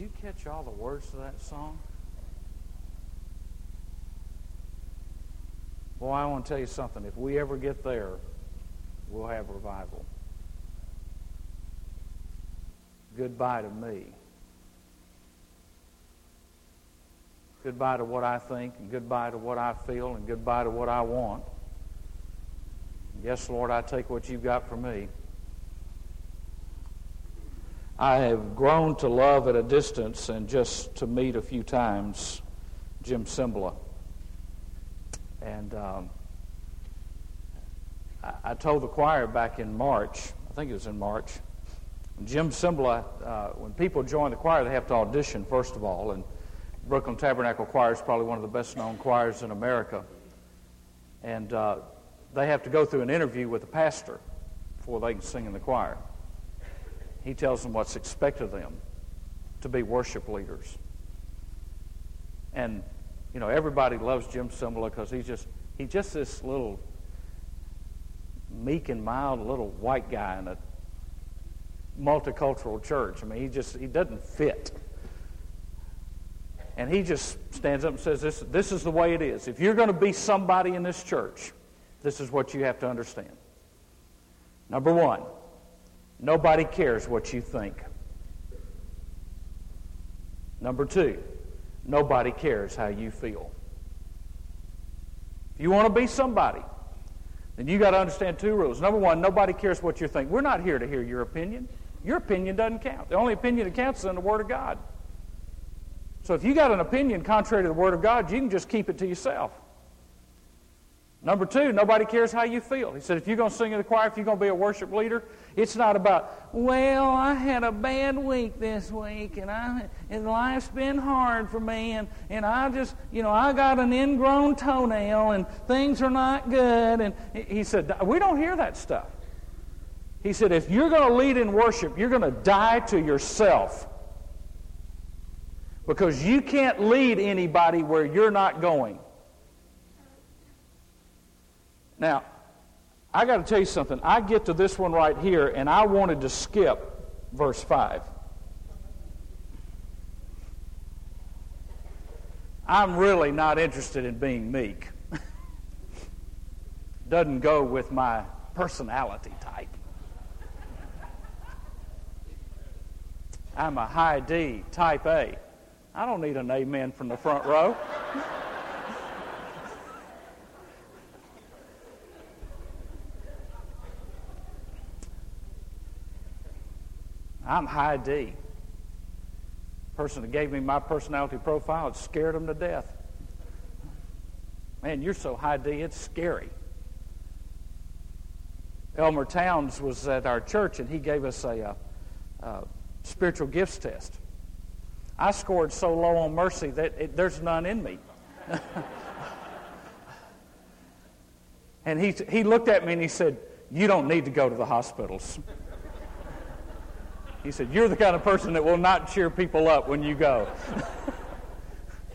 you catch all the words to that song? Boy, I want to tell you something. If we ever get there, we'll have revival. Goodbye to me. Goodbye to what I think, and goodbye to what I feel, and goodbye to what I want. Yes, Lord, I take what you've got for me. I have grown to love at a distance and just to meet a few times Jim Cymbala. And um, I, I, told the choir back in March, I think it was in March, Jim Cymbala, uh, when people join the choir, they have to audition, first of all. And Brooklyn Tabernacle Choir is probably one of the best known choirs in America. And uh, they have to go through an interview with the pastor before they can sing in the choir. He tells them what's expected of them to be worship leaders. And, you know, everybody loves Jim Cymbala because he's just, he's just this little meek and mild little white guy in a multicultural church. I mean, he just, he doesn't fit. And he just stands up and says, this, this is the way it is. If you're going to be somebody in this church, this is what you have to understand. Number one, nobody cares what you think. Number two, nobody cares how you feel. If you want to be somebody, then you got to understand two rules. Number one, nobody cares what you think. We're not here to hear your opinion. Your opinion doesn't count. The only opinion that counts is in the Word of God. So if you got an opinion contrary to the Word of God, you can just keep it to yourself. Number two, nobody cares how you feel. He said, if you're going to sing in the choir, if you're going to be a worship leader, it's not about, well, I had a bad week this week, and I and life's been hard for me, and, and I just, you know, I got an ingrown toenail, and things are not good. And he said, we don't hear that stuff. He said, if you're going to lead in worship, you're going to die to yourself. Because you can't lead anybody where you're not going. Now, I got to tell you something. I get to this one right here, and I wanted to skip verse 5. I'm really not interested in being meek. Doesn't go with my personality type. I'm a high D, type A. I don't need an amen from the front row. I'm high D. Person that gave me my personality profile had scared them to death. Man, you're so high D, it's scary. Elmer Towns was at our church, and he gave us a, a, a spiritual gifts test. I scored so low on mercy that it, there's none in me. and he, he looked at me and he said, You don't need to go to the hospitals. He said, You're the kind of person that will not cheer people up when you go.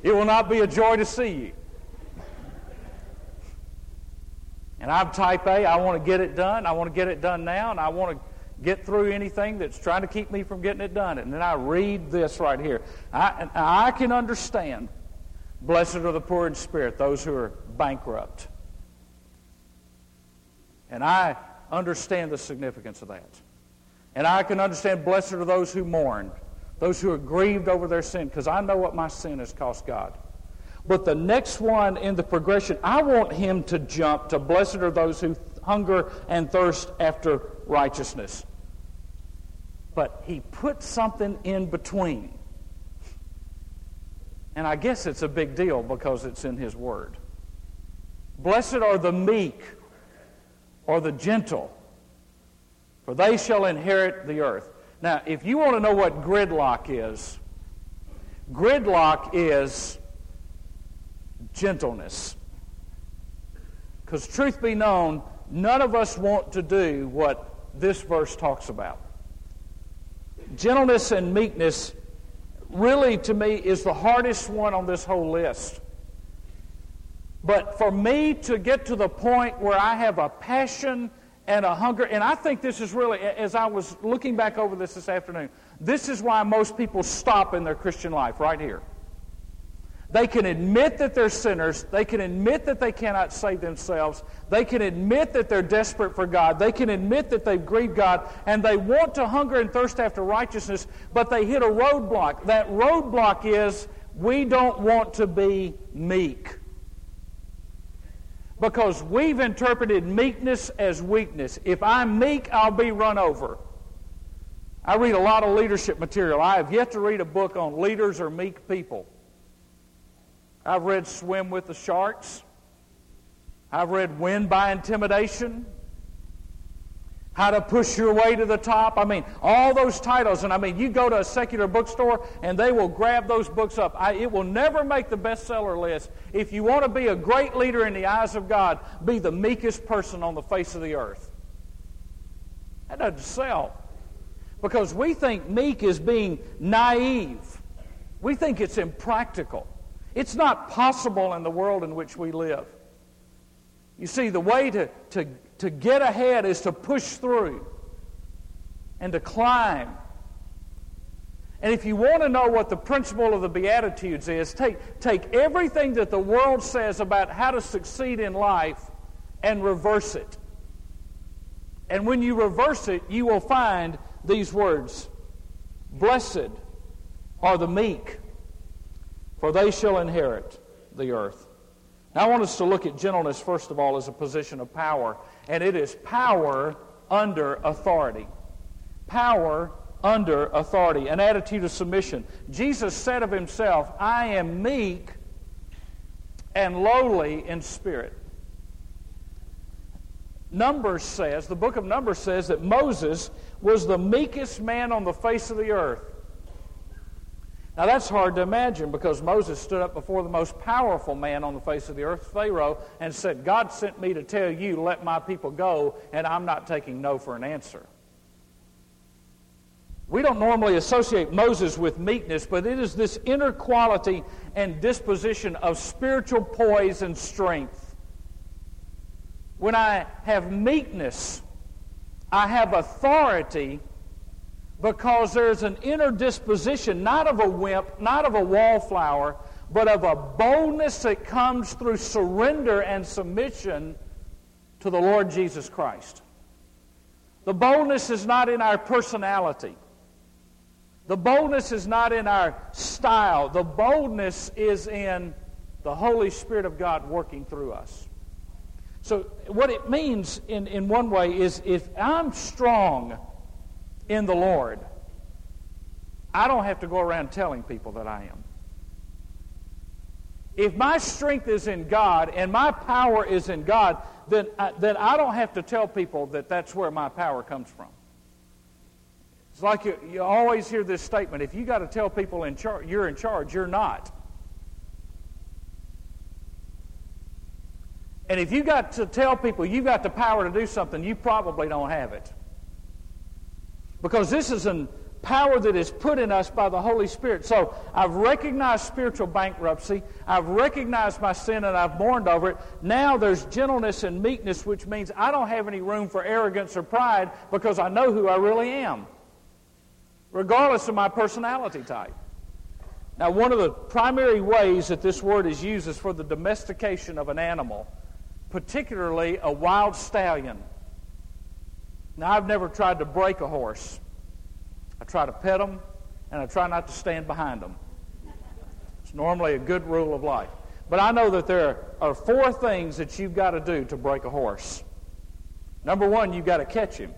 it will not be a joy to see you. And I'm type A. I want to get it done. I want to get it done now, and I want to get through anything that's trying to keep me from getting it done. And then I read this right here. I, I can understand. Blessed are the poor in spirit, those who are bankrupt. And I understand the significance of that. And I can understand blessed are those who mourn, those who are grieved over their sin, because I know what my sin has cost God. But the next one in the progression, I want him to jump to blessed are those who hunger and thirst after righteousness. But he put something in between. And I guess it's a big deal because it's in his word. Blessed are the meek or the gentle for they shall inherit the earth. Now, if you want to know what gridlock is, gridlock is gentleness. Because, truth be known, none of us want to do what this verse talks about. Gentleness and meekness, really, to me, is the hardest one on this whole list. But for me to get to the point where I have a passion and a hunger. And I think this is really, as I was looking back over this this afternoon, this is why most people stop in their Christian life right here. They can admit that they're sinners. They can admit that they cannot save themselves. They can admit that they're desperate for God. They can admit that they've grieved God. And they want to hunger and thirst after righteousness, but they hit a roadblock. That roadblock is we don't want to be meek. Because we've interpreted meekness as weakness. If I'm meek, I'll be run over. I read a lot of leadership material. I have yet to read a book on leaders or meek people. I've read Swim with the Sharks. I've read Win by Intimidation. How to Push Your Way to the Top. I mean, all those titles. And I mean, you go to a secular bookstore and they will grab those books up. I, it will never make the bestseller list. If you want to be a great leader in the eyes of God, be the meekest person on the face of the earth. That doesn't sell. Because we think meek is being naive. We think it's impractical. It's not possible in the world in which we live. You see, the way to, to, to get ahead is to push through and to climb. And if you want to know what the principle of the Beatitudes is, take, take everything that the world says about how to succeed in life and reverse it. And when you reverse it, you will find these words Blessed are the meek, for they shall inherit the earth. Now, I want us to look at gentleness, first of all, as a position of power, and it is power under authority. Power under authority, an attitude of submission. Jesus said of himself, I am meek and lowly in spirit. Numbers says, the book of Numbers says that Moses was the meekest man on the face of the earth. Now that's hard to imagine because Moses stood up before the most powerful man on the face of the earth, Pharaoh, and said, God sent me to tell you, let my people go, and I'm not taking no for an answer. We don't normally associate Moses with meekness, but it is this inner quality and disposition of spiritual poise and strength. When I have meekness, I have authority because there's an inner disposition, not of a wimp, not of a wallflower, but of a boldness that comes through surrender and submission to the Lord Jesus Christ. The boldness is not in our personality. The boldness is not in our style. The boldness is in the Holy Spirit of God working through us. So, what it means in, in one way is if I'm strong, in the Lord, I don't have to go around telling people that I am. If my strength is in God and my power is in God, then I, then I don't have to tell people that that's where my power comes from. It's like you, you always hear this statement if you got to tell people in char- you're in charge, you're not. And if you got to tell people you've got the power to do something, you probably don't have it. Because this is a power that is put in us by the Holy Spirit. So I've recognized spiritual bankruptcy. I've recognized my sin and I've mourned over it. Now there's gentleness and meekness, which means I don't have any room for arrogance or pride because I know who I really am, regardless of my personality type. Now, one of the primary ways that this word is used is for the domestication of an animal, particularly a wild stallion. Now, I've never tried to break a horse. I try to pet them, and I try not to stand behind them. It's normally a good rule of life. But I know that there are four things that you've got to do to break a horse. Number one, you've got to catch him.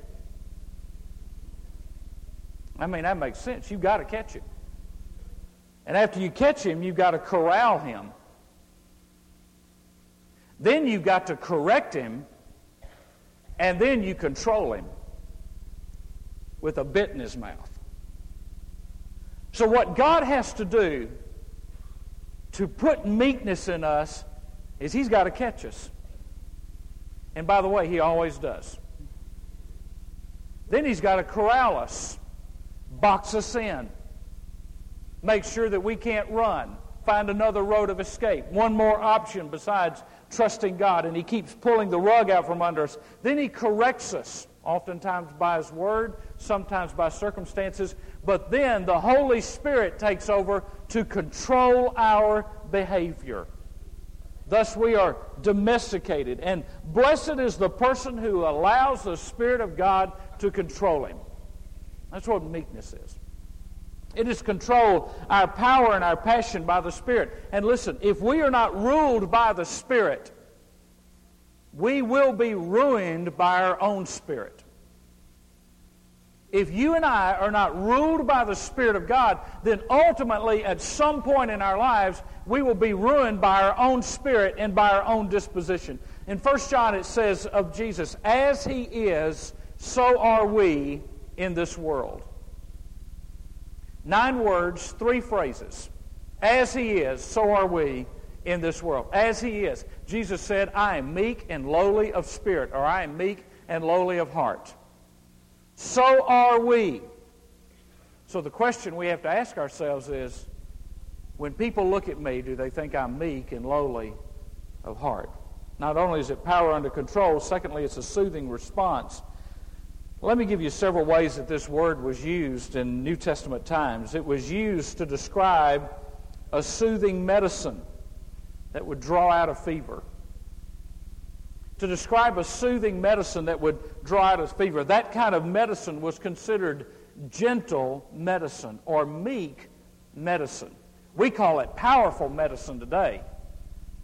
I mean, that makes sense. You've got to catch him. And after you catch him, you've got to corral him. Then you've got to correct him and then you control him with a bit in his mouth. So, what God has to do to put meekness in us is He's got to catch us. And by the way, He always does. Then He's got to corral us, box us in, make sure that we can't run find another road of escape, one more option besides trusting God, and He keeps pulling the rug out from under us. Then He corrects us, oftentimes by His Word, sometimes by circumstances, but then the Holy Spirit takes over to control our behavior. Thus, we are domesticated. And blessed is the person who allows the Spirit of God to control him. That's what meekness is. It is control our power and our passion by the Spirit. And listen, if we are not ruled by the Spirit, we will be ruined by our own spirit. If you and I are not ruled by the Spirit of God, then ultimately, at some point in our lives, we will be ruined by our own spirit and by our own disposition. In 1 John, it says of Jesus, As he is, so are we in this world. Nine words, three phrases. As he is, so are we in this world. As he is. Jesus said, I am meek and lowly of spirit, or I am meek and lowly of heart. So are we. So the question we have to ask ourselves is when people look at me, do they think I'm meek and lowly of heart? Not only is it power under control, secondly, it's a soothing response. Let me give you several ways that this word was used in New Testament times. It was used to describe a soothing medicine that would draw out a fever to describe a soothing medicine that would draw out a fever. That kind of medicine was considered gentle medicine or meek medicine. We call it powerful medicine today.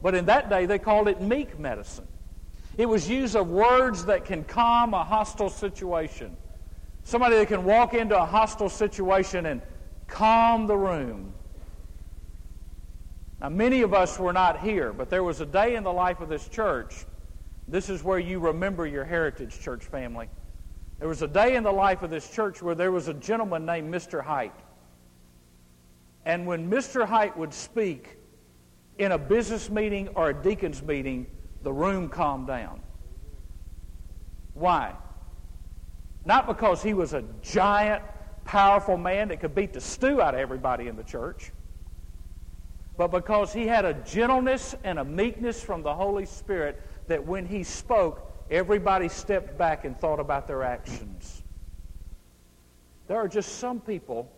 But in that day, they called it meek medicine. It was use of words that can calm a hostile situation. Somebody that can walk into a hostile situation and calm the room. Now, many of us were not here, but there was a day in the life of this church this is where you remember your heritage, church family. There was a day in the life of this church where there was a gentleman named Mr. Height. And when Mr. Height would speak in a business meeting or a deacon's meeting, the room calmed down. Why? Not because he was a giant, powerful man that could beat the stew out of everybody in the church, but because he had a gentleness and a meekness from the Holy Spirit that when he spoke, everybody stepped back and thought about their actions. There are just some people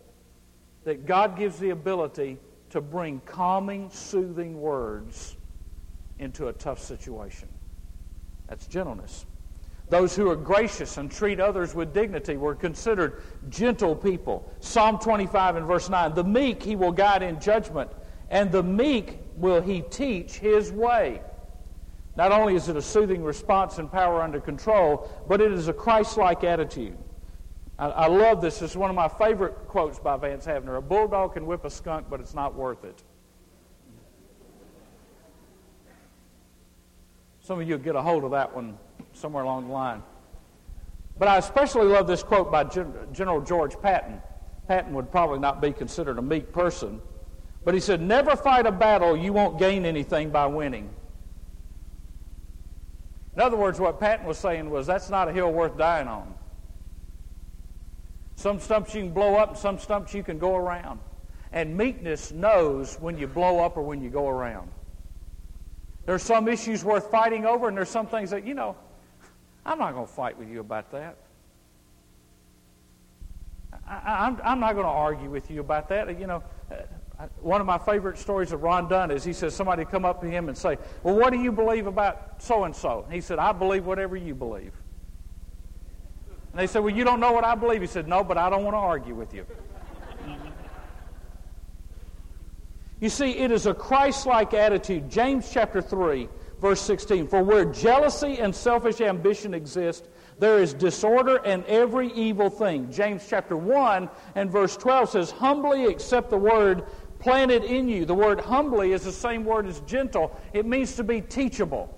that God gives the ability to bring calming, soothing words into a tough situation. That's gentleness. Those who are gracious and treat others with dignity were considered gentle people. Psalm 25 and verse 9 The meek he will guide in judgment, and the meek will he teach his way. Not only is it a soothing response and power under control, but it is a Christ like attitude. I, I, love this. It's one of my favorite quotes by Vance Havner. A bulldog can whip a skunk, but it's not worth it. Some of you get a hold of that one somewhere along the line. But I especially love this quote by Gen- General George Patton. Patton would probably not be considered a meek person, but he said, Never fight a battle you won't gain anything by winning. In other words, what Patton was saying was that's not a hill worth dying on. Some stumps you can blow up, and some stumps you can go around. And meekness knows when you blow up or when you go around. There's some issues worth fighting over, and there's some things that, you know, I'm not going to fight with you about that. I, am not going to argue with you about that. You know, uh, one of my favorite stories of Ron Dunn is he says somebody come up to him and say, "Well, what do you believe about so and so?" He said, "I believe whatever you believe." And they said, "Well, you don't know what I believe." He said, "No, but I don't want to argue with you." You see, it is a Christ-like attitude. James chapter 3, verse 16, "For where jealousy and selfish ambition exist, there is disorder and every evil thing." James chapter 1 and verse 12 says, "Humbly accept the word planted in you. The word humbly is the same word as gentle, it means to be teachable.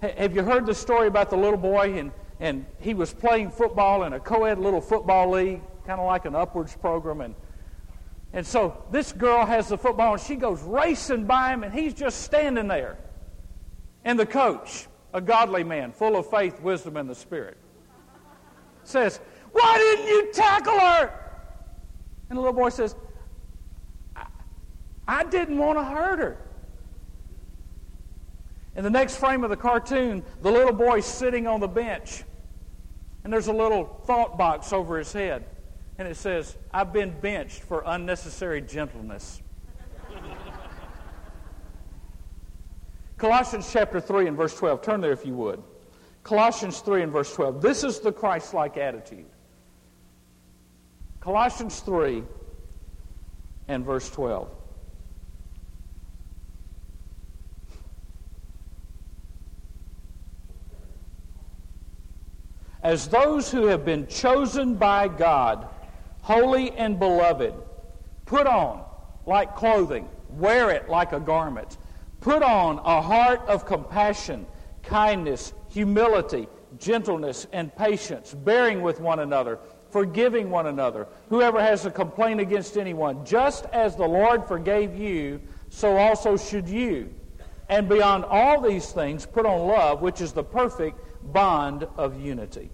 Have you heard the story about the little boy and, and he was playing football in a co ed little football league, kind of like an upwards program? And, and so this girl has the football and she goes racing by him and he's just standing there. And the coach, a godly man, full of faith, wisdom, and the Spirit, says, Why didn't you tackle her? And the little boy says, I didn't want to hurt her. In the next frame of the cartoon, the little boy's sitting on the bench, and there's a little thought box over his head, and it says, I've been benched for unnecessary gentleness. Colossians chapter 3 and verse 12. Turn there if you would. Colossians 3 and verse 12. This is the Christ like attitude. Colossians 3 and verse 12. As those who have been chosen by God, holy and beloved, put on like clothing, wear it like a garment Put on a heart of compassion, kindness, humility, gentleness, and patience, bearing with one another, forgiving one another. Whoever has a complaint against anyone, just as the Lord forgave you, so also should you. And beyond all these things, put on love, which is the perfect bond of unity.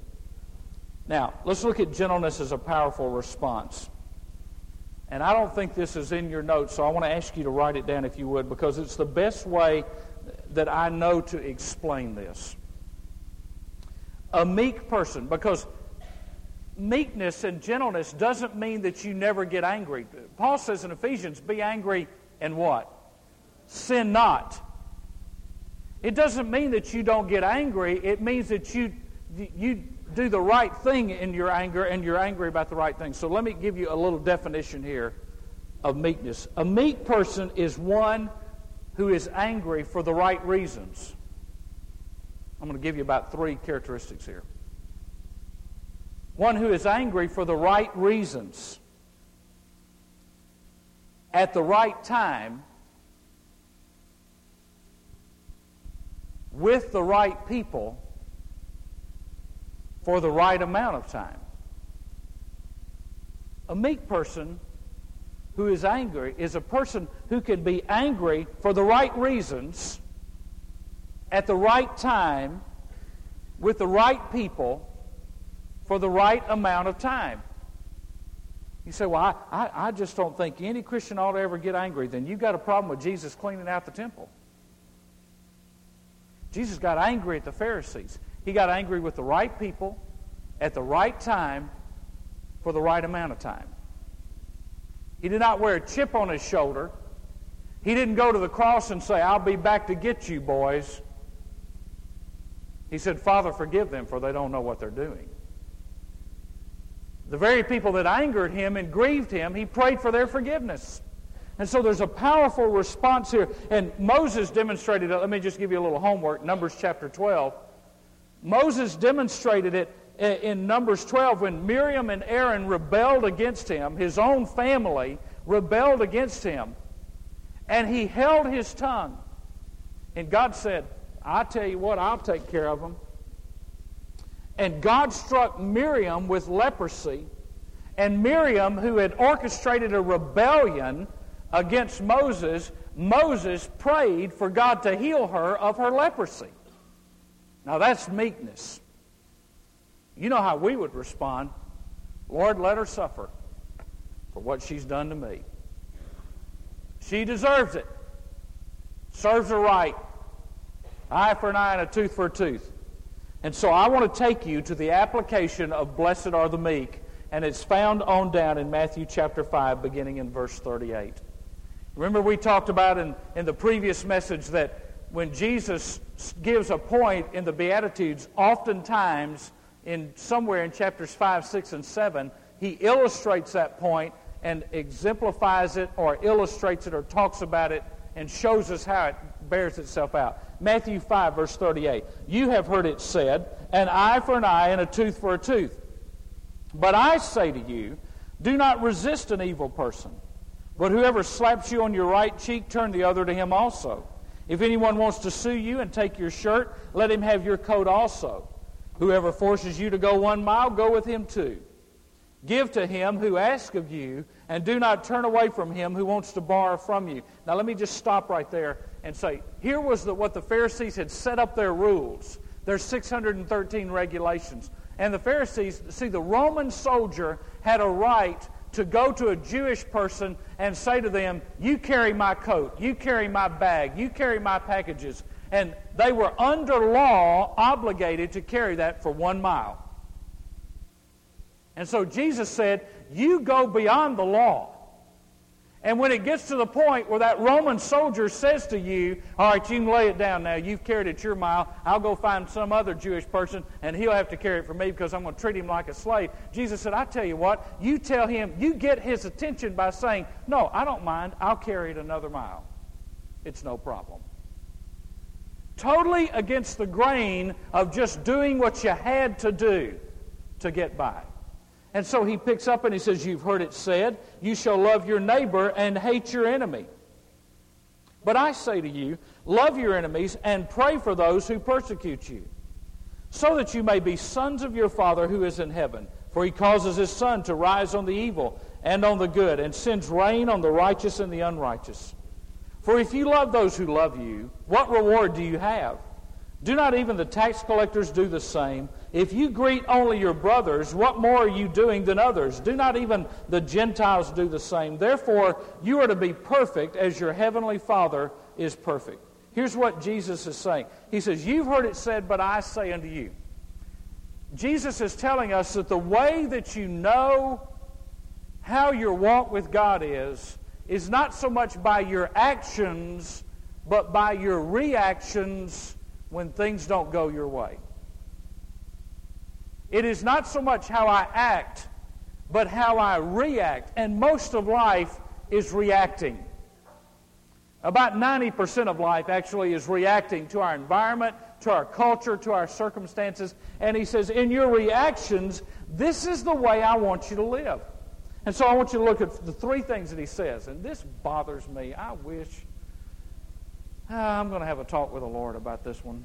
Now, let's look at gentleness as a powerful response. And I don't think this is in your notes, so I want to ask you to write it down if you would, because it's the best way that I know to explain this. A meek person, because meekness and gentleness doesn't mean that you never get angry. Paul says in Ephesians, be angry and what? Sin not. It doesn't mean that you don't get angry. It means that you, you do the right thing in your anger and you're angry about the right thing. So let me give you a little definition here of meekness. A meek person is one who is angry for the right reasons. I'm going to give you about three characteristics here. One who is angry for the right reasons at the right time with the right people for the right amount of time. A meek person who is angry is a person who can be angry for the right reasons at the right time with the right people for the right amount of time. You say, Well, I, I, I, just don't think any Christian ought to ever get angry. Then you've got a problem with Jesus cleaning out the temple. Jesus got angry at the Pharisees. He got angry with the right people at the right time for the right amount of time. He did not wear a chip on his shoulder. He didn't go to the cross and say, I'll be back to get you, boys. He said, Father, forgive them, for they don't know what they're doing. The very people that angered him and grieved him, he prayed for their forgiveness. And so there's a powerful response here. And Moses demonstrated it. Let me just give you a little homework. Numbers chapter 12. Moses demonstrated it in Numbers 12 when Miriam and Aaron rebelled against him, his own family rebelled against him, and he held his tongue. And God said, I tell you what, I'll take care of them. And God struck Miriam with leprosy. And Miriam, who had orchestrated a rebellion against Moses, Moses prayed for God to heal her of her leprosy. Now that's meekness. You know how we would respond Lord, let her suffer for what she's done to me. She deserves it. Serves her right. Eye for an eye and a tooth for a tooth. And so I want to take you to the application of blessed are the meek, and it's found on down in Matthew chapter 5, beginning in verse 38. Remember, we talked about in, in the previous message that when Jesus gives a point in the Beatitudes, oftentimes in somewhere in chapters 5, 6, and 7, he illustrates that point and exemplifies it or illustrates it or talks about it and shows us how it bears itself out. Matthew 5, verse 38. You have heard it said, an eye for an eye and a tooth for a tooth. But I say to you, do not resist an evil person. But whoever slaps you on your right cheek, turn the other to him also. If anyone wants to sue you and take your shirt, let him have your coat also. Whoever forces you to go one mile, go with him too. Give to him who asks of you, and do not turn away from him who wants to borrow from you. Now, let me just stop right there and say here was the, what the Pharisees had set up their rules. There's 613 regulations. And the Pharisees, see, the Roman soldier had a right to go to a Jewish person and say to them, You carry my coat, you carry my bag, you carry my packages. And they were under law obligated to carry that for one mile. And so Jesus said, You go beyond the law. And when it gets to the point where that Roman soldier says to you, All right, you can lay it down now. You've carried it your mile. I'll go find some other Jewish person, and he'll have to carry it for me because I'm going to treat him like a slave. Jesus said, I tell you what, you tell him, you get his attention by saying, No, I don't mind. I'll carry it another mile. It's no problem. Totally against the grain of just doing what you had to do to get by. And so he picks up and he says, You've heard it said, you shall love your neighbor and hate your enemy. But I say to you, love your enemies and pray for those who persecute you, so that you may be sons of your Father who is in heaven. For he causes his sun to rise on the evil and on the good, and sends rain on the righteous and the unrighteous. For if you love those who love you, what reward do you have? Do not even the tax collectors do the same? If you greet only your brothers, what more are you doing than others? Do not even the Gentiles do the same? Therefore, you are to be perfect as your heavenly Father is perfect. Here's what Jesus is saying He says, You've heard it said, but I say unto you. Jesus is telling us that the way that you know how your walk with God is, is not so much by your actions, but by your reactions when things don't go your way. It is not so much how I act, but how I react. And most of life is reacting. About 90% of life actually is reacting to our environment, to our culture, to our circumstances. And he says, in your reactions, this is the way I want you to live. And so I want you to look at the three things that he says. And this bothers me. I wish Ah, I'm going to have a talk with the Lord about this one.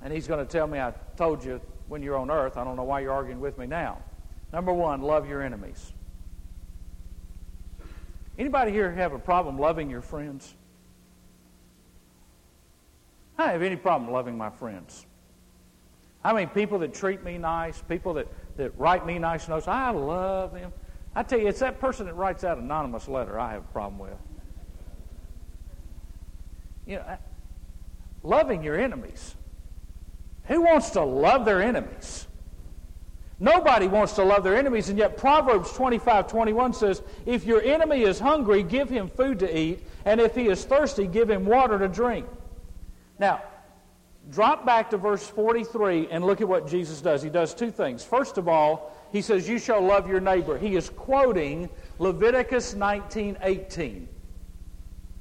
And He's going to tell me, I told you when you're on earth. I don't know why you're arguing with me now. Number one, love your enemies. Anybody here have a problem loving your friends? I have any problem loving my friends. I mean, people that treat me nice, people that, that write me nice notes, I love them. I tell you, it's that person that writes that anonymous letter I have a problem with. You know, loving your enemies. Who wants to love their enemies? Nobody wants to love their enemies, and yet Proverbs 25 21 says, If your enemy is hungry, give him food to eat, and if he is thirsty, give him water to drink. Now, drop back to verse 43 and look at what Jesus does. He does two things. First of all, he says, You shall love your neighbor. He is quoting Leviticus 19 18.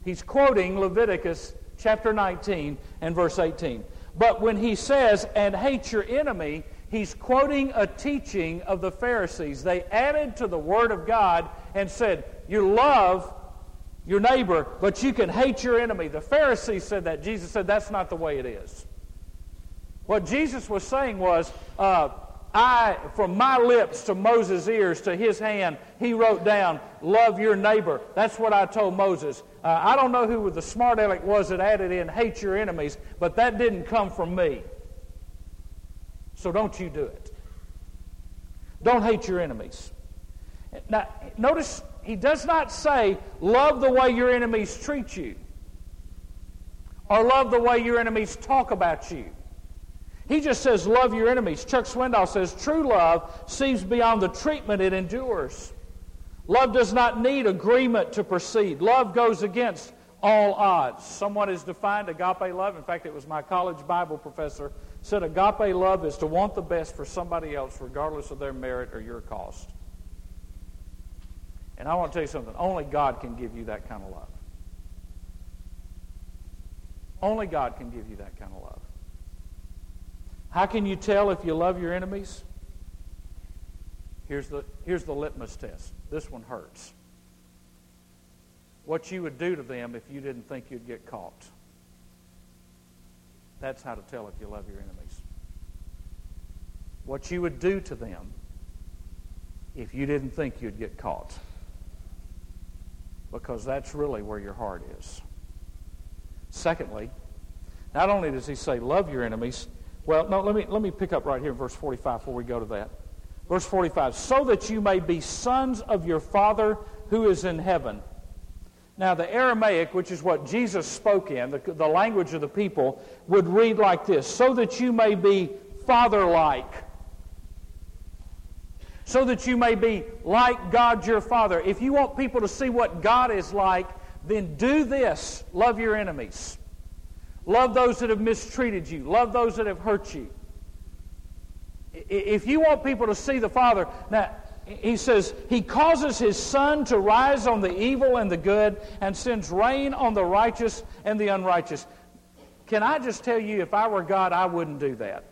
He's quoting Leviticus chapter 19 and verse 18. But when he says, and hate your enemy, he's quoting a teaching of the Pharisees. They added to the Word of God and said, You love your neighbor, but you can hate your enemy. The Pharisees said that. Jesus said, That's not the way it is. What Jesus was saying was, uh, I, from my lips to Moses' ears to his hand, he wrote down, Love your neighbor. That's what I told Moses. Uh, I don't know who the smart aleck was that added in, Hate your enemies, but that didn't come from me. So don't you do it. Don't hate your enemies. Now, notice he does not say, Love the way your enemies treat you, or love the way your enemies talk about you. He just says, love your enemies. Chuck Swindoll says, true love sees beyond the treatment it endures. Love does not need agreement to proceed. Love goes against all odds. Someone has defined agape love. In fact, it was my college Bible professor said agape love is to want the best for somebody else regardless of their merit or your cost. And I want to tell you something. Only God can give you that kind of love. Only God can give you that kind of love. How can you tell if you love your enemies? Here's the, here's the litmus test. This one hurts. What you would do to them if you didn't think you'd get caught. That's how to tell if you love your enemies. What you would do to them if you didn't think you'd get caught. Because that's really where your heart is. Secondly, not only does he say, love your enemies, well, no, let me, let me pick up right here in verse 45 before we go to that. Verse 45 So that you may be sons of your Father who is in heaven. Now, the Aramaic, which is what Jesus spoke in, the, the language of the people, would read like this So that you may be father like. So that you may be like God your Father. If you want people to see what God is like, then do this love your enemies, love those that have mistreated you, love those that have hurt you. If you want people to see the Father, now, he says, He causes His sun to rise on the evil and the good and sends rain on the righteous and the unrighteous. Can I just tell you, if I were God, I wouldn't do that.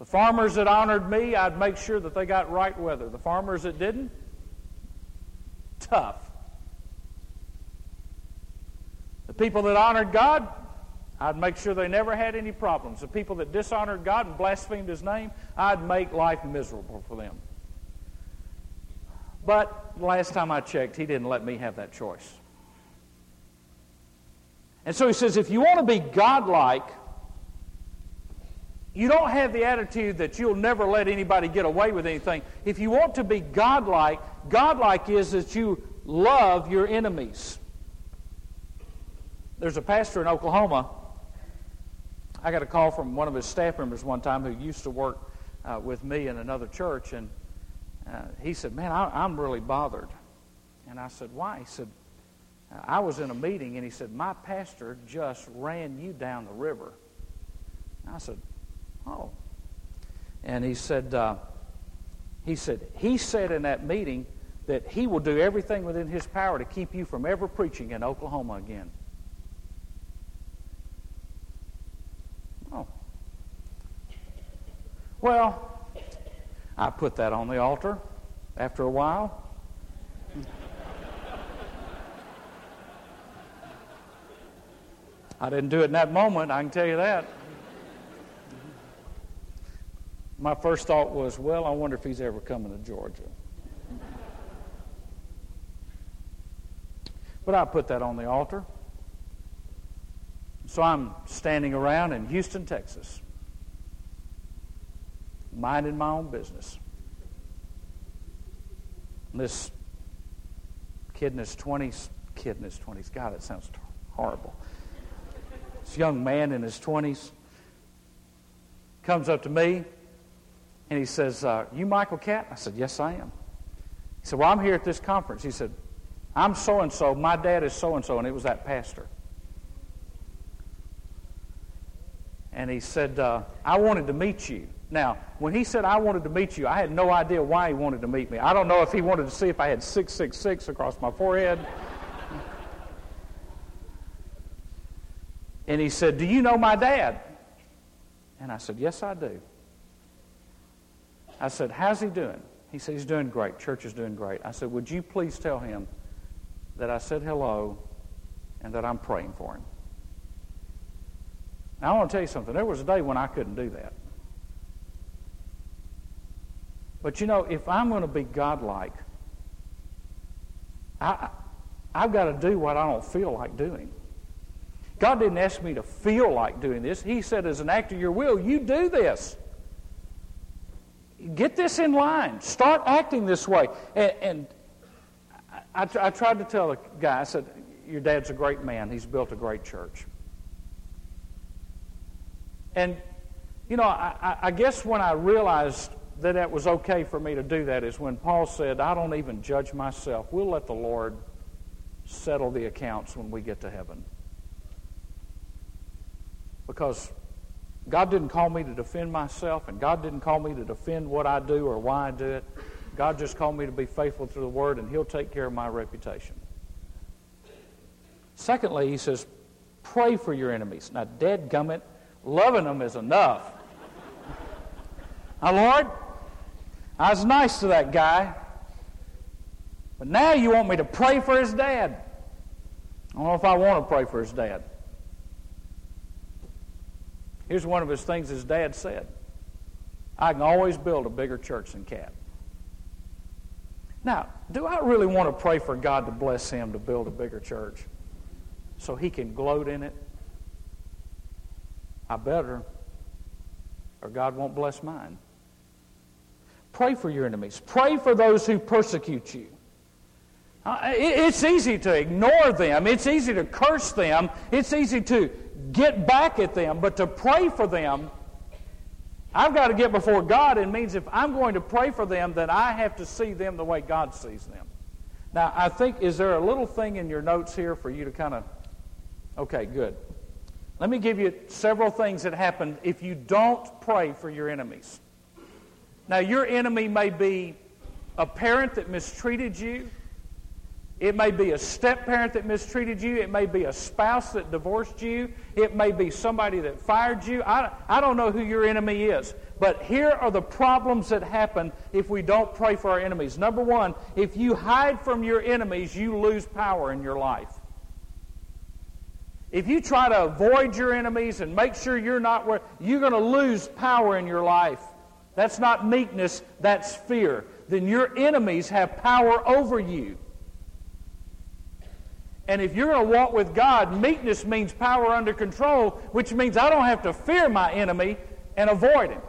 The farmers that honored me, I'd make sure that they got right weather. The farmers that didn't, tough. The people that honored God, I'd make sure they never had any problems. The people that dishonored God and blasphemed His name, I'd make life miserable for them. But last time I checked, He didn't let me have that choice. And so He says, if you want to be godlike, you don't have the attitude that you'll never let anybody get away with anything. If you want to be godlike, godlike is that you love your enemies. There's a pastor in Oklahoma I got a call from one of his staff members one time who used to work uh, with me in another church, and uh, he said, Man, I, am really bothered. And I said, Why? He said, I was in a meeting, and he said, My pastor just ran you down the river. And I said, Oh. And he said, uh, he said, he said in that meeting that he will do everything within his power to keep you from ever preaching in Oklahoma again. Well, I put that on the altar after a while. I didn't do it in that moment, I can tell you that. My first thought was, well, I wonder if he's ever coming to Georgia. But I put that on the altar. So I'm standing around in Houston, Texas minding my own business. And this kid in his 20s, kid in his 20s, God, that sounds horrible. This young man in his 20s comes up to me and he says, uh, You Michael Catt? I said, Yes, I am. He said, Well, I'm here at this conference. He said, I'm so and so. My dad is so and so. And it was that pastor. And he said, uh, I wanted to meet you. Now, when he said, I wanted to meet you, I had no idea why he wanted to meet me. I don't know if he wanted to see if I had 666 across my forehead. and he said, Do you know my dad? And I said, Yes, I do. I said, How's he doing? He said, He's doing great. Church is doing great. I said, Would you please tell him that I said hello and that I'm praying for him? Now, I want to tell you something. There was a day when I couldn't do that. But you know, if I'm going to be godlike, I, I've got to do what I don't feel like doing. God didn't ask me to feel like doing this. He said, as an act of your will, you do this. Get this in line. Start acting this way. And, and I, I, tried to tell the guy, I said, Your dad's a great man. He's built a great church. And, you know, I, I guess when I realized that it was okay for me to do that is when Paul said, I don't even judge myself. We'll let the Lord settle the accounts when we get to heaven. Because God didn't call me to defend myself, and God didn't call me to defend what I do or why I do it. God just called me to be faithful to the Word, and He'll take care of my reputation. Secondly, he says, pray for your enemies. Now, dead gummit, loving them is enough. now, Lord, I was nice to that guy. But now you want me to pray for his dad. I don't know if I want to pray for his dad. Here's one of his things his dad said I can always build a bigger church than Catt. Now, do I really want to pray for God to bless him to build a bigger church so he can gloat in it? I better, or God won't bless mine. Pray for your enemies. Pray for those who persecute you. Uh, it's easy to ignore them. It's easy to curse them. It's easy to get back at them. But to pray for them, I've got to get before God. It means if I'm going to pray for them, then I have to see them the way God sees them. Now, I think, is there a little thing in your notes here for you to kind of. Okay, good. Let me give you several things that happen if you don't pray for your enemies. Now, your enemy may be a parent that mistreated you. It may be a step parent that mistreated you. It may be a spouse that divorced you. It may be somebody that fired you. I, I don't know who your enemy is. But here are the problems that happen if we don't pray for our enemies. Number one, if you hide from your enemies, you lose power in your life. If you try to avoid your enemies and make sure you're not where, you're going to lose power in your life. That's not meekness, that's fear. Then your enemies have power over you. And if you're going to walk with God, meekness means power under control, which means I don't have to fear my enemy and avoid him.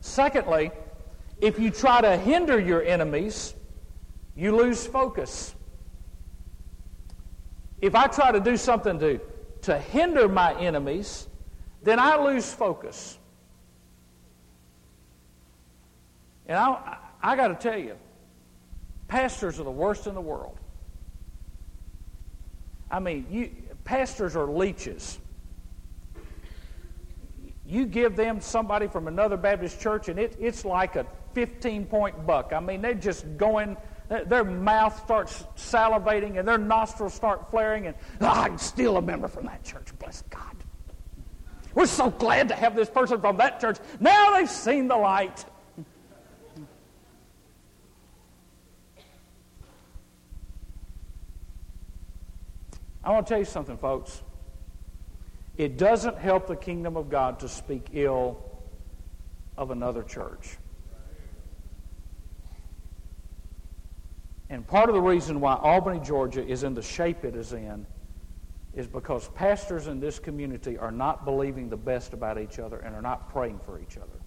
Secondly, if you try to hinder your enemies, you lose focus. If I try to do something to, to hinder my enemies, then I lose focus. And I, I got to tell you, pastors are the worst in the world. I mean, you, pastors are leeches. You give them somebody from another Baptist church, and it, it's like a 15 point buck. I mean, they're just going, their mouth starts salivating, and their nostrils start flaring, and oh, I'm still a member from that church. Bless God. We're so glad to have this person from that church. Now they've seen the light. I want to tell you something, folks. It doesn't help the kingdom of God to speak ill of another church. And part of the reason why Albany, Georgia is in the shape it is in is because pastors in this community are not believing the best about each other and are not praying for each other.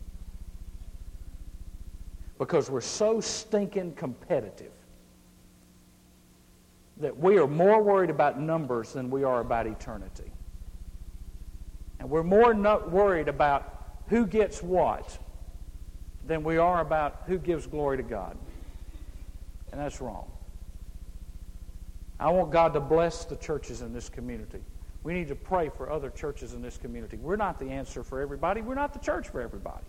Because we're so stinking competitive that we are more worried about numbers than we are about eternity. And we're more worried about who gets what than we are about who gives glory to God. And that's wrong. I want God to bless the churches in this community. We need to pray for other churches in this community. We're not the answer for everybody. We're not the church for everybody.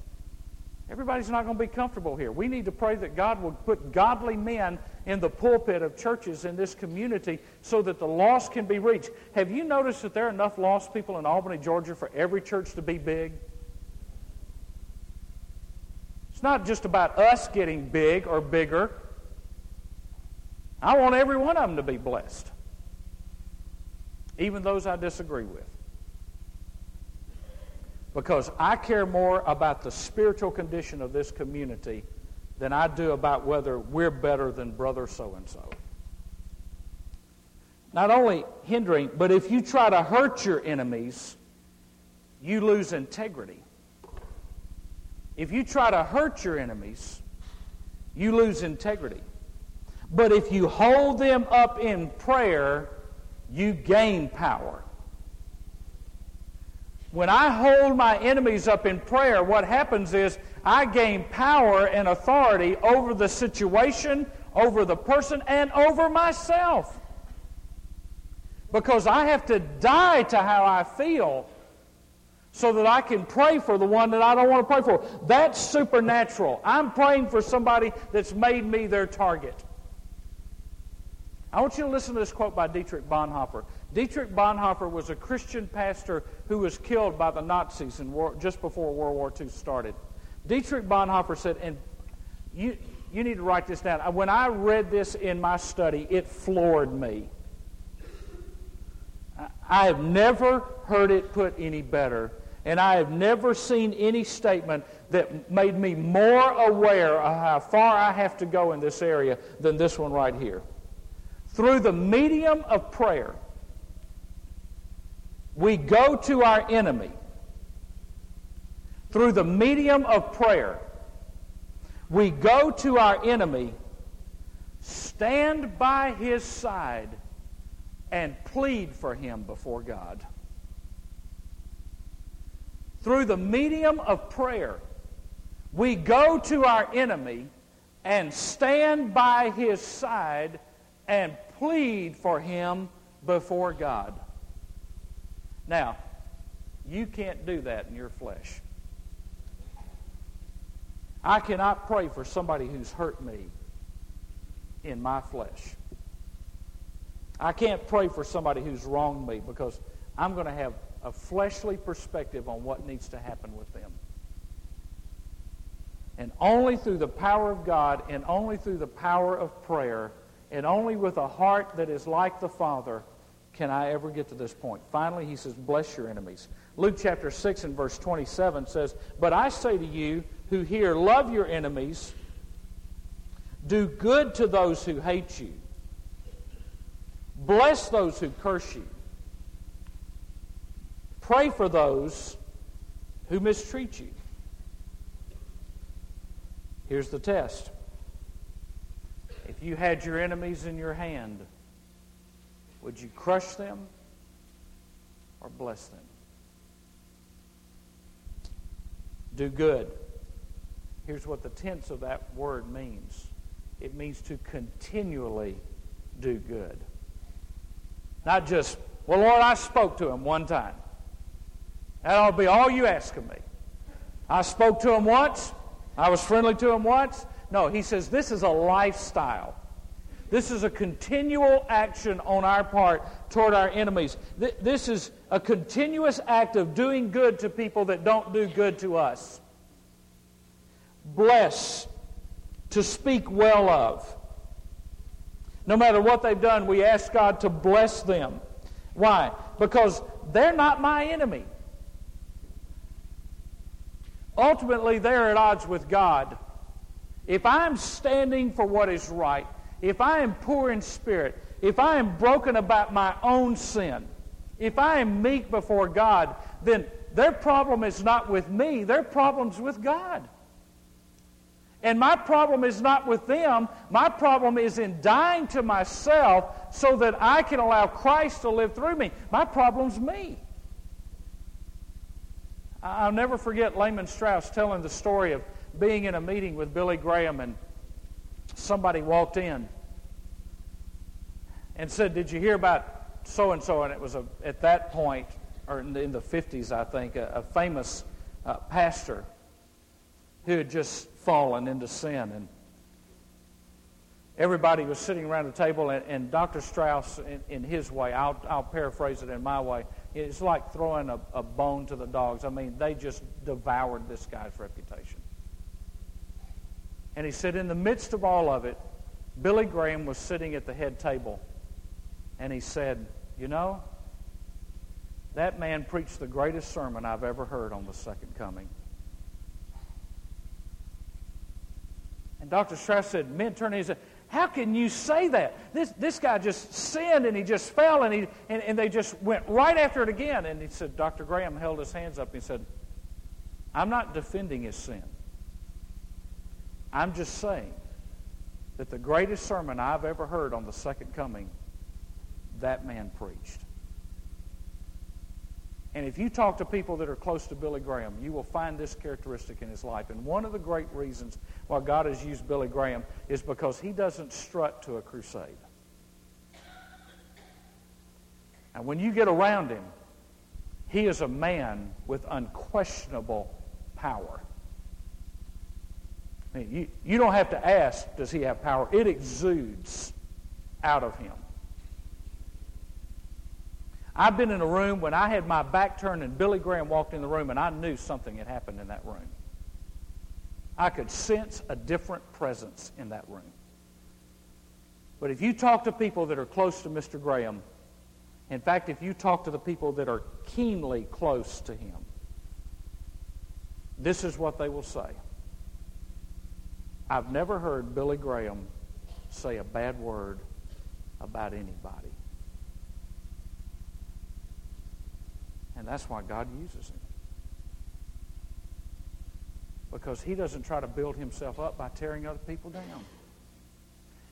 Everybody's not going to be comfortable here. We need to pray that God will put godly men in the pulpit of churches in this community so that the lost can be reached. Have you noticed that there are enough lost people in Albany, Georgia for every church to be big? It's not just about us getting big or bigger. I want every one of them to be blessed, even those I disagree with because I care more about the spiritual condition of this community than I do about whether we're better than brother so and so. Not only hindering, but if you try to hurt your enemies, you lose integrity. If you try to hurt your enemies, you lose integrity. But if you hold them up in prayer, you gain power. When I hold my enemies up in prayer, what happens is I gain power and authority over the situation, over the person, and over myself. Because I have to die to how I feel so that I can pray for the one that I don't want to pray for. That's supernatural. I'm praying for somebody that's made me their target. I want you to listen to this quote by Dietrich Bonhoeffer. Dietrich Bonhoeffer was a Christian pastor who was killed by the Nazis in war, just before World War II started. Dietrich Bonhoeffer said, and you, you need to write this down. When I read this in my study, it floored me. I have never heard it put any better, and I have never seen any statement that made me more aware of how far I have to go in this area than this one right here. Through the medium of prayer, we go to our enemy through the medium of prayer. We go to our enemy, stand by his side, and plead for him before God. Through the medium of prayer, we go to our enemy and stand by his side and plead for him before God. Now, you can't do that in your flesh. I cannot pray for somebody who's hurt me in my flesh. I can't pray for somebody who's wronged me because I'm going to have a fleshly perspective on what needs to happen with them. And only through the power of God and only through the power of prayer and only with a heart that is like the Father can I ever get to this point. Finally, he says, Bless your enemies. Luke chapter 6 and verse 27 says, But I say to you who hear, love your enemies, do good to those who hate you, bless those who curse you, pray for those who mistreat you. Here's the test. If you had your enemies in your hand, would you crush them or bless them? Do good. Here's what the tense of that word means it means to continually do good. Not just, well, Lord, I spoke to him one time. That ought to be all you ask of me. I spoke to him once. I was friendly to him once. No, he says this is a lifestyle. This is a continual action on our part toward our enemies. This is a continuous act of doing good to people that don't do good to us. Bless, to speak well of. No matter what they've done, we ask God to bless them. Why? Because they're not my enemy. Ultimately, they're at odds with God. If I'm standing for what is right, if I am poor in spirit, if I am broken about my own sin, if I am meek before God, then their problem is not with me, their problem's with God. And my problem is not with them. My problem is in dying to myself so that I can allow Christ to live through me. My problem's me. I'll never forget Lehman Strauss telling the story of being in a meeting with Billy Graham and somebody walked in and said, Did you hear about so and so? And it was a, at that point, or in the, in the 50s, I think, a, a famous uh, pastor who had just fallen into sin. And everybody was sitting around the table, and, and Dr. Strauss, in, in, his way, I'll, I'll paraphrase it in my way, it's like throwing a, a bone to the dogs. I mean, they just devoured this guy's reputation. And he said, in the midst of all of it, Billy Graham was sitting at the head table, and he said, You know, that man preached the greatest sermon I've ever heard on the second coming. And Dr. Strauss said, men turned and he said, how can you say that? This, this guy just sinned and he just fell and, he, and, and they just went right after it again. And he said, Dr. Graham held his hands up and he said, I'm not defending his sin. I'm just saying that the greatest sermon I've ever heard on the second coming, that man preached. And if you talk to people that are close to Billy Graham, you will find this characteristic in his life. And one of the great reasons why God has used Billy Graham is because he doesn't strut to a crusade. And when you get around him, he is a man with unquestionable power. You, you don't have to ask, does he have power? It exudes out of him. I've been in a room when I had my back turned and Billy Graham walked in the room and I knew something had happened in that room. I could sense a different presence in that room. But if you talk to people that are close to Mr. Graham, in fact, if you talk to the people that are keenly close to him, this is what they will say. I've never heard Billy Graham say a bad word about anybody. And that's why God uses him. Because he doesn't try to build himself up by tearing other people down.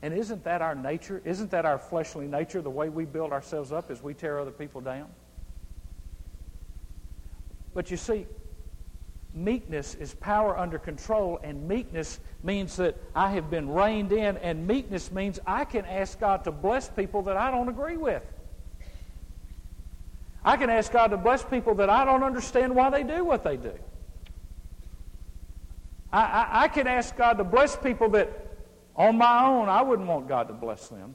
And isn't that our nature? Isn't that our fleshly nature? The way we build ourselves up is we tear other people down? But you see, meekness is power under control, and meekness means that I have been reined in, and meekness means I can ask God to bless people that I don't agree with. I can ask God to bless people that I don't understand why they do what they do. I, I, I can ask God to bless people that on my own I wouldn't want God to bless them.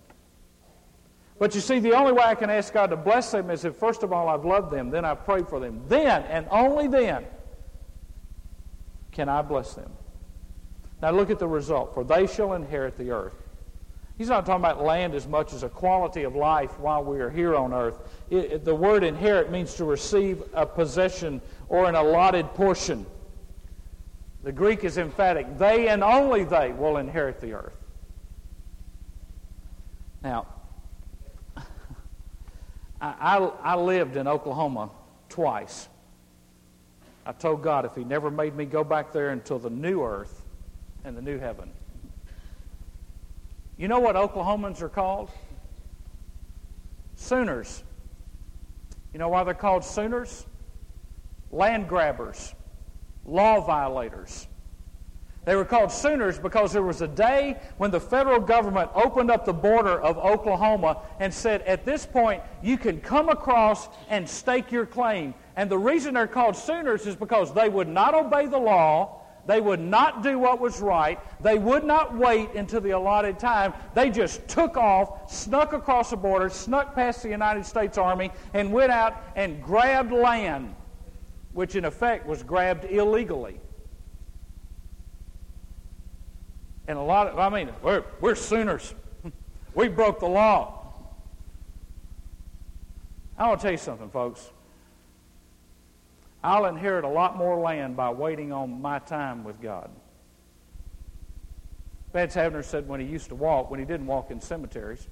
But you see, the only way I can ask God to bless them is if, first of all, I've loved them, then I've prayed for them. Then, and only then, can I bless them. Now look at the result. For they shall inherit the earth. He's not talking about land as much as a quality of life while we are here on earth. It, it, the word inherit means to receive a possession or an allotted portion. The Greek is emphatic. They and only they will inherit the earth. Now, I, I, I lived in Oklahoma twice. I told God if He never made me go back there until the new earth and the new heaven. You know what Oklahomans are called? Sooners. You know why they're called Sooners? Land grabbers, law violators. They were called Sooners because there was a day when the federal government opened up the border of Oklahoma and said, at this point, you can come across and stake your claim. And the reason they're called Sooners is because they would not obey the law. They would not do what was right. They would not wait until the allotted time. They just took off, snuck across the border, snuck past the United States Army, and went out and grabbed land, which in effect was grabbed illegally. And a lot of, I mean, we're, we're Sooners. we broke the law. I want to tell you something, folks. I'll inherit a lot more land by waiting on my time with God. Vance Havner said when he used to walk, when he didn't walk in cemeteries,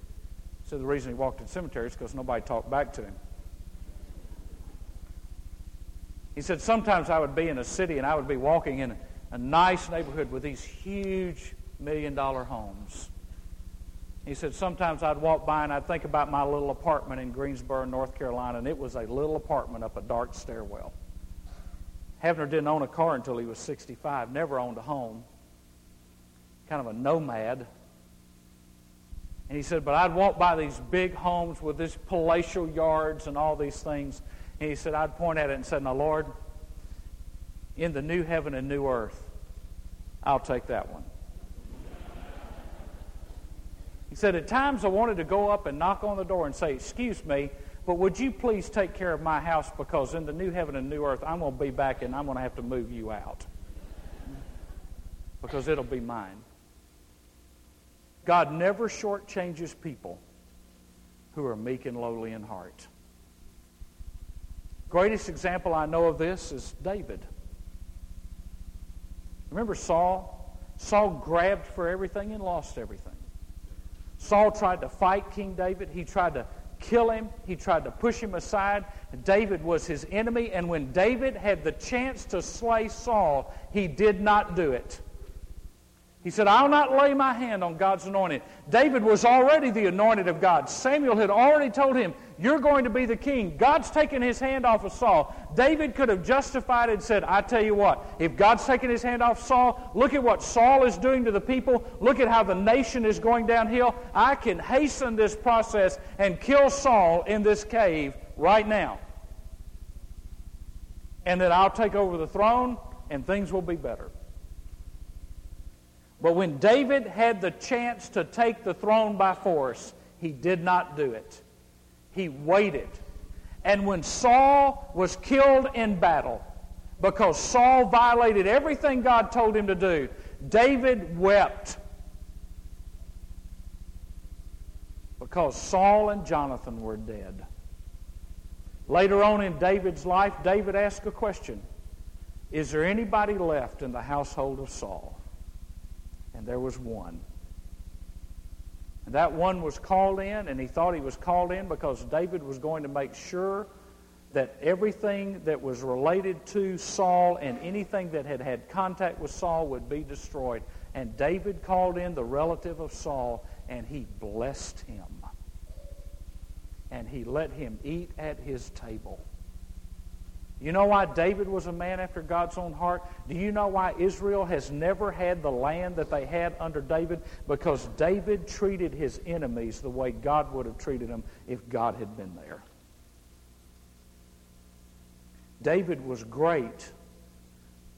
said the reason he walked in cemeteries because nobody talked back to him. He said sometimes I would be in a city and I would be walking in a nice neighborhood with these huge million dollar homes. He said, Sometimes I'd walk by and I'd think about my little apartment in Greensboro, North Carolina, and it was a little apartment up a dark stairwell. Havner didn't own a car until he was 65, never owned a home, kind of a nomad. And he said, But I'd walk by these big homes with these palatial yards and all these things. And he said, I'd point at it and said, Now, Lord, in the new heaven and new earth, I'll take that one. He said, At times I wanted to go up and knock on the door and say, Excuse me, but would you please take care of my house because in the new heaven and new earth, I'm going to be back and I'm going to have to move you out because it'll be mine. God never shortchanges people who are meek and lowly in heart. Greatest example I know of this is David. Remember Saul? Saul grabbed for everything and lost everything. Saul tried to fight King David. He tried to kill him. He tried to push him aside. David was his enemy. And when David had the chance to slay Saul, he did not do it. He said, I'll not lay my hand on God's anointed. David was already the anointed of God. Samuel had already told him, You're going to be the king. God's taken his hand off of Saul. David could have justified it and said, I tell you what, if God's taken his hand off Saul, look at what Saul is doing to the people. Look at how the nation is going downhill. I can hasten this process and kill Saul in this cave right now. And then I'll take over the throne and things will be better. But when David had the chance to take the throne by force, he did not do it. He waited. And when Saul was killed in battle, because Saul violated everything God told him to do, David wept. Because Saul and Jonathan were dead. Later on in David's life, David asked a question Is there anybody left in the household of Saul? And there was one. And that one was called in, and he thought he was called in because David was going to make sure that everything that was related to Saul and anything that had had contact with Saul would be destroyed. And David called in the relative of Saul and he blessed him. And he let him eat at his table. You know why David was a man after God's own heart? Do you know why Israel has never had the land that they had under David? Because David treated his enemies the way God would have treated them if God had been there. David was great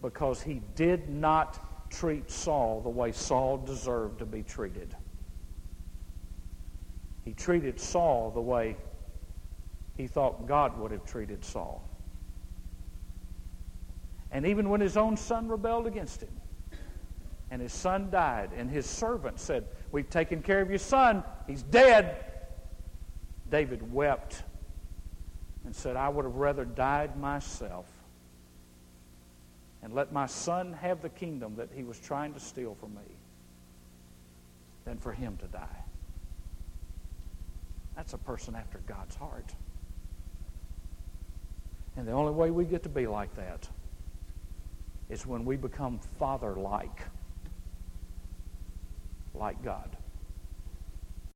because he did not treat Saul the way Saul deserved to be treated. He treated Saul the way he thought God would have treated Saul. And even when his own son rebelled against him, and his son died, and his servant said, We've taken care of your son, he's dead. David wept and said, I would have rather died myself and let my son have the kingdom that he was trying to steal from me than for him to die. That's a person after God's heart. And the only way we get to be like that is when we become father like, like God.